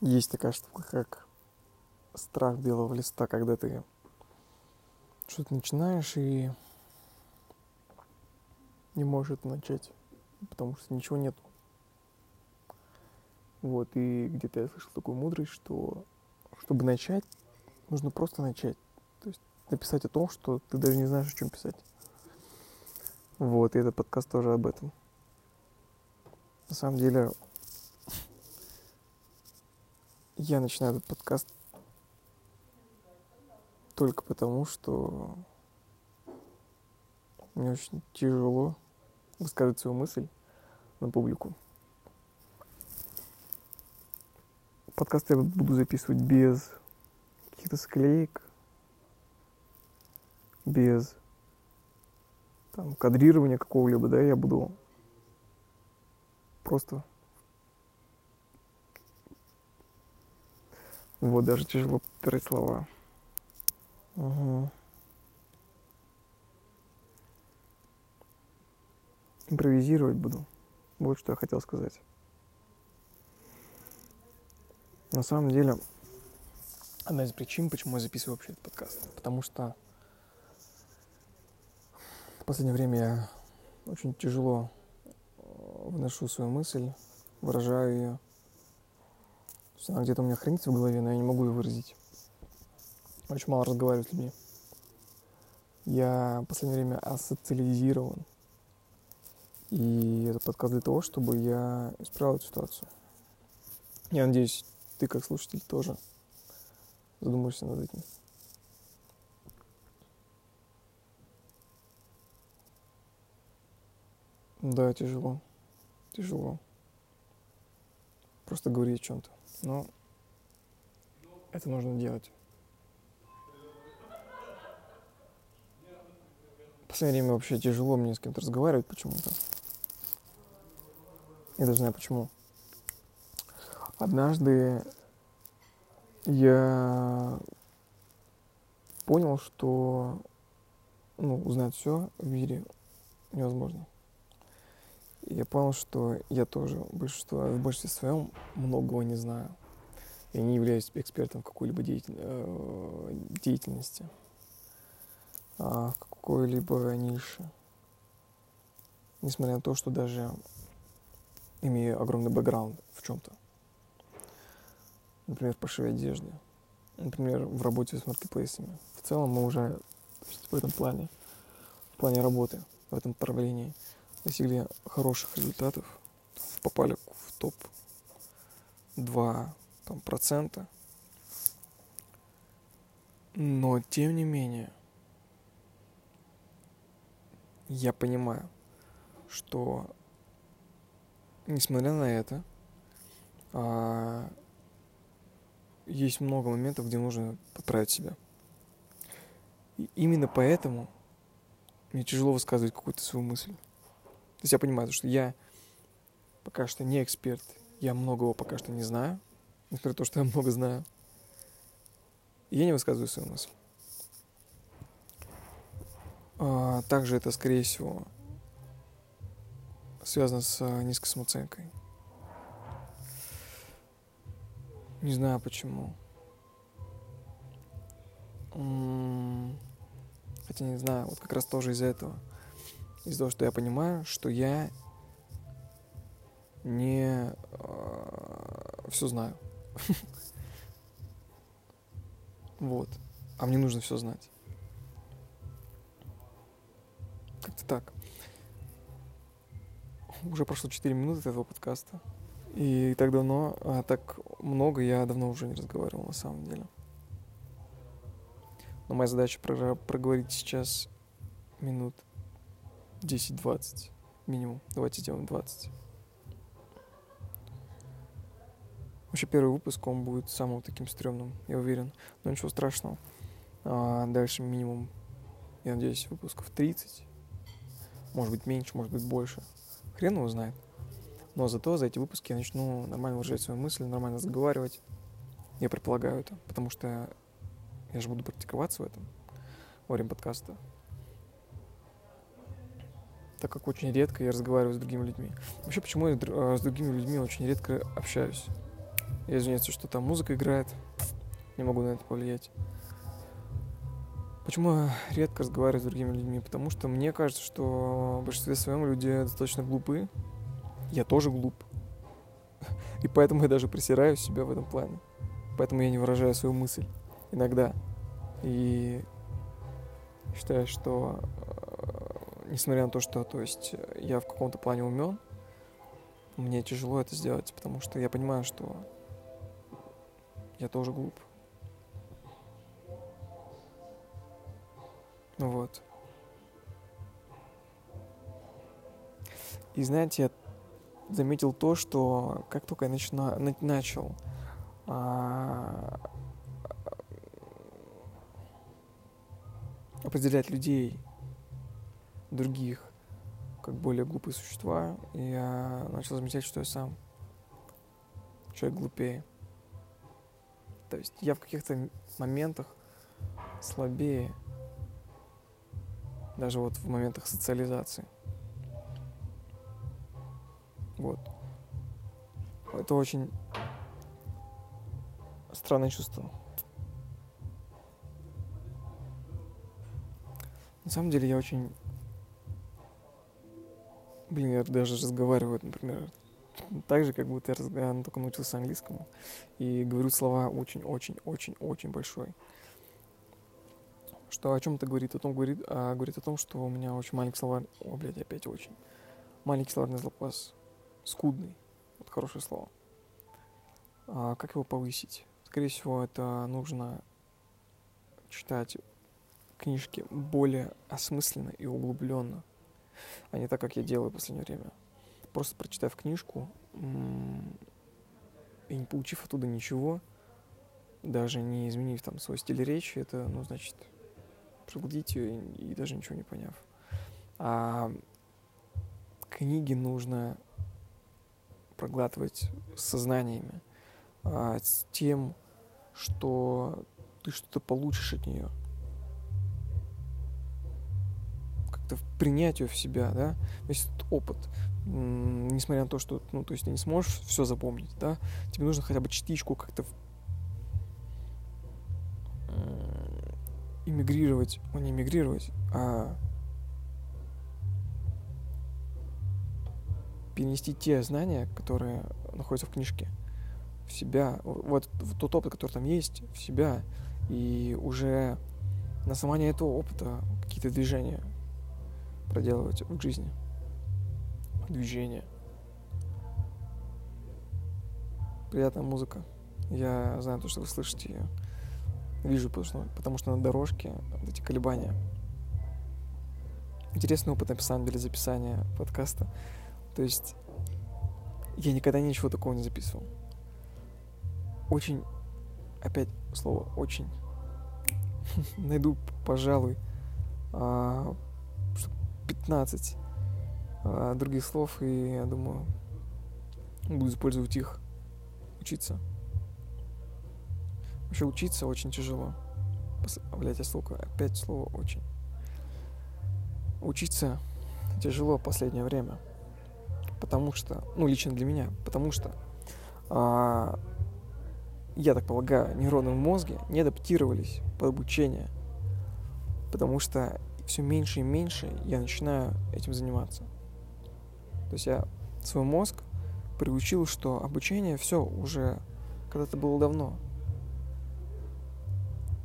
Есть такая штука, как страх белого листа, когда ты что-то начинаешь и не можешь это начать, потому что ничего нет. Вот, и где-то я слышал такую мудрость, что чтобы начать, нужно просто начать. То есть написать о том, что ты даже не знаешь, о чем писать. Вот, и этот подкаст тоже об этом. На самом деле, я начинаю этот подкаст только потому, что мне очень тяжело высказывать свою мысль на публику. Подкаст я буду записывать без каких-то склеек, без там, кадрирования какого-либо, да, я буду просто вот даже тяжело подбирать слова. Угу. Импровизировать буду. Вот что я хотел сказать. На самом деле, одна из причин, почему я записываю вообще этот подкаст. Потому что в последнее время я очень тяжело э, выношу свою мысль, выражаю ее. Есть она где-то у меня хранится в голове, но я не могу ее выразить. Очень мало разговариваю с людьми. Я в последнее время асоциализирован. И это подкаст для того, чтобы я исправил эту ситуацию. Я надеюсь, ты как слушатель тоже задумаешься над этим. Да, тяжело. Тяжело. Просто говорить о чем-то. Но это нужно делать. В последнее время вообще тяжело мне с кем-то разговаривать почему-то. Я даже знаю почему. Однажды я понял, что ну, узнать все в мире невозможно. Я понял, что я тоже большинство, в большинстве своем многого не знаю. Я не являюсь экспертом какой-либо э, деятельности, а в какой-либо нише. Несмотря на то, что даже имею огромный бэкграунд в чем-то. Например, в пошиве одежды. Например, в работе с маркетплейсами. В целом мы уже в этом плане, в плане работы, в этом направлении достигли хороших результатов. Попали в топ 2 там, процента. Но тем не менее, я понимаю, что несмотря на это, а, есть много моментов, где нужно поправить себя. И именно поэтому мне тяжело высказывать какую-то свою мысль. То есть я понимаю, что я пока что не эксперт, я многого пока что не знаю, несмотря на то, что я много знаю. И я не высказываю свою мысль. А, также это, скорее всего, связано с а, низкой самооценкой. Не знаю почему. Хотя не знаю, вот как раз тоже из-за этого. Из-за того, что я понимаю, что я не э, все знаю. Вот. А мне нужно все знать. Как-то так уже прошло 4 минуты этого подкаста. И так давно, а так много я давно уже не разговаривал на самом деле. Но моя задача про проговорить сейчас минут 10-20 минимум. Давайте сделаем 20. Вообще первый выпуск, он будет самым таким стрёмным, я уверен. Но ничего страшного. А дальше минимум, я надеюсь, выпусков 30. Может быть меньше, может быть больше. Хрен его знает. Но зато за эти выпуски я начну нормально выражать свою мысль, нормально разговаривать. Я предполагаю это, потому что я же буду практиковаться в этом во время подкаста. Так как очень редко я разговариваю с другими людьми. Вообще, почему я э, с другими людьми очень редко общаюсь? Я извиняюсь, что там музыка играет. Не могу на это повлиять. Почему я редко разговариваю с другими людьми? Потому что мне кажется, что в большинстве своем люди достаточно глупы. Я тоже глуп. И поэтому я даже присираю себя в этом плане. Поэтому я не выражаю свою мысль иногда. И считаю, что несмотря на то, что то есть, я в каком-то плане умен, мне тяжело это сделать, потому что я понимаю, что я тоже глуп. Ну вот. И знаете, я заметил то, что как только я начина, начал а, определять людей, других, как более глупые существа, я начал замечать, что я сам человек глупее. То есть я в каких-то моментах слабее, даже вот в моментах социализации. Вот. Это очень странное чувство. На самом деле я очень... Блин, я даже разговариваю, например, так же, как будто я разговариваю, только научился английскому. И говорю слова очень-очень-очень-очень большой. Что о чем это говорит? О том говорит, а, говорит о том, что у меня очень маленький словарь. О, блядь, опять очень. Маленький словарный запас. Скудный. Вот хорошее слово. А как его повысить? Скорее всего, это нужно читать книжки более осмысленно и углубленно, а не так, как я делаю в последнее время. Просто прочитав книжку и не получив оттуда ничего, даже не изменив там свой стиль речи, это, ну, значит, проглотить ее и даже ничего не поняв. А книги нужно проглатывать сознаниями, а, с тем, что ты что-то получишь от нее. Как-то принять ее в себя, да, весь этот опыт. Несмотря на то, что, ну, то есть ты не сможешь все запомнить, да, тебе нужно хотя бы частичку как-то иммигрировать, ну не иммигрировать, а перенести те знания, которые находятся в книжке, в себя, вот в тот опыт, который там есть, в себя, и уже на основании этого опыта какие-то движения проделывать в жизни. Движения. Приятная музыка. Я знаю то, что вы слышите ее. Вижу, потому что, потому что на дорожке вот эти колебания. Интересный опыт на самом деле записания подкаста. То есть я никогда ничего такого не записывал. Очень, опять слово очень. Найду, пожалуй, 15 а, других слов, и я думаю, буду использовать их, учиться. Вообще учиться очень тяжело. Блять, я слово, опять слово очень. Учиться тяжело в последнее время. Потому что, ну, лично для меня, потому что, а, я так полагаю, нейроны в мозге не адаптировались под обучение. Потому что все меньше и меньше я начинаю этим заниматься. То есть я свой мозг приучил, что обучение все уже когда-то было давно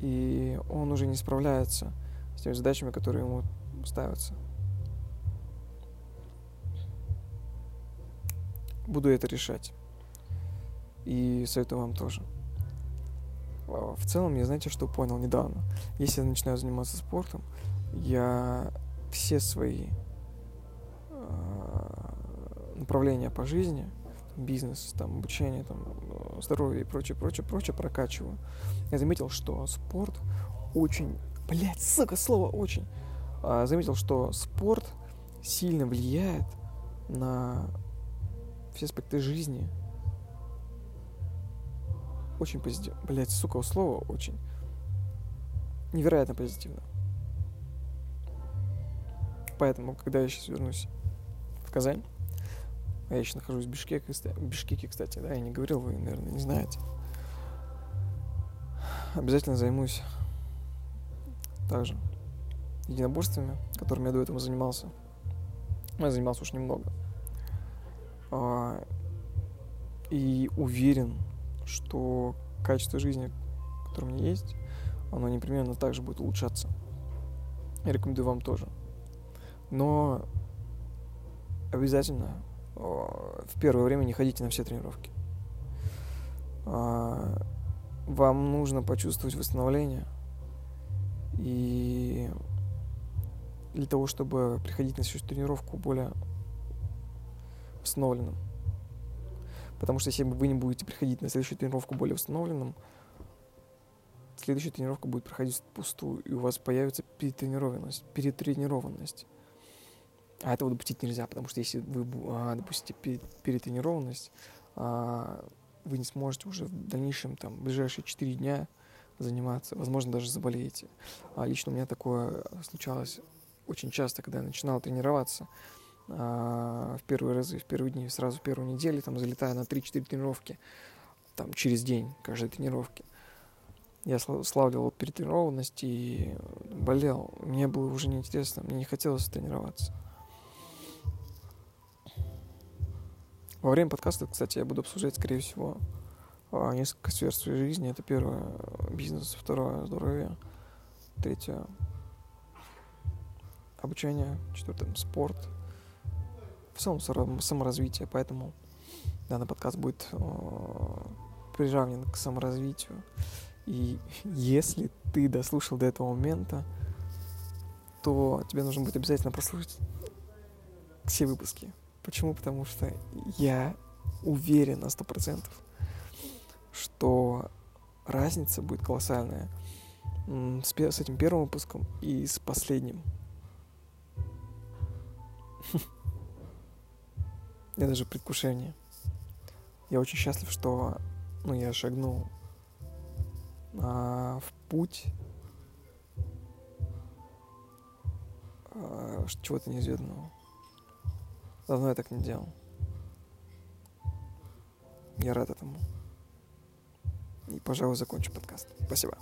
и он уже не справляется с теми задачами, которые ему ставятся. Буду это решать. И советую вам тоже. В целом, я знаете, что понял недавно? Если я начинаю заниматься спортом, я все свои э, направления по жизни – бизнес, там, обучение, там, э, здоровье и прочее, прочее, прочее прокачиваю, я заметил, что спорт очень, блядь, сука, слово очень, а, заметил, что спорт сильно влияет на все аспекты жизни. Очень позитивно. Блять, сука, слово очень. Невероятно позитивно. Поэтому, когда я сейчас вернусь в Казань, а я еще нахожусь в Бишкеке, в Бишкеке, кстати, да, я не говорил, вы, наверное, не знаете. Обязательно займусь также единоборствами, которыми я до этого занимался. Я занимался уж немного. А, и уверен, что качество жизни, которое у меня есть, оно непременно также будет улучшаться. Я рекомендую вам тоже. Но обязательно в первое время не ходите на все тренировки. А, вам нужно почувствовать восстановление. И для того, чтобы приходить на следующую тренировку более восстановленным. Потому что если вы не будете приходить на следующую тренировку более восстановленным, следующая тренировка будет проходить пустую, и у вас появится перетренированность. перетренированность. А этого допустить нельзя, потому что если вы а, допустите перетренированность, а, вы не сможете уже в дальнейшем, там, в ближайшие 4 дня заниматься, возможно, даже заболеете. А лично у меня такое случалось очень часто, когда я начинал тренироваться а, в первые разы, в первые дни, сразу в первую неделю, там, залетая на 3-4 тренировки, там, через день каждой тренировки. Я славливал перетренированность и болел. Мне было уже неинтересно, мне не хотелось тренироваться. Во время подкаста, кстати, я буду обсуждать, скорее всего, а, несколько сфер своей жизни. Это первое – бизнес, второе – здоровье, третье – обучение, четвертое – спорт, в целом саморазвитие. Поэтому данный подкаст будет приравнен к саморазвитию. И если ты дослушал до этого момента, то тебе нужно будет обязательно прослушать все выпуски. Почему? Потому что я уверен на сто процентов, что разница будет колоссальная с, с этим первым выпуском и с последним. Я даже предвкушение. Я очень счастлив, что ну, я шагнул а, в путь а, чего-то неизведанного. Давно я так не делал. Я рад этому. И, пожалуй, закончу подкаст. Спасибо.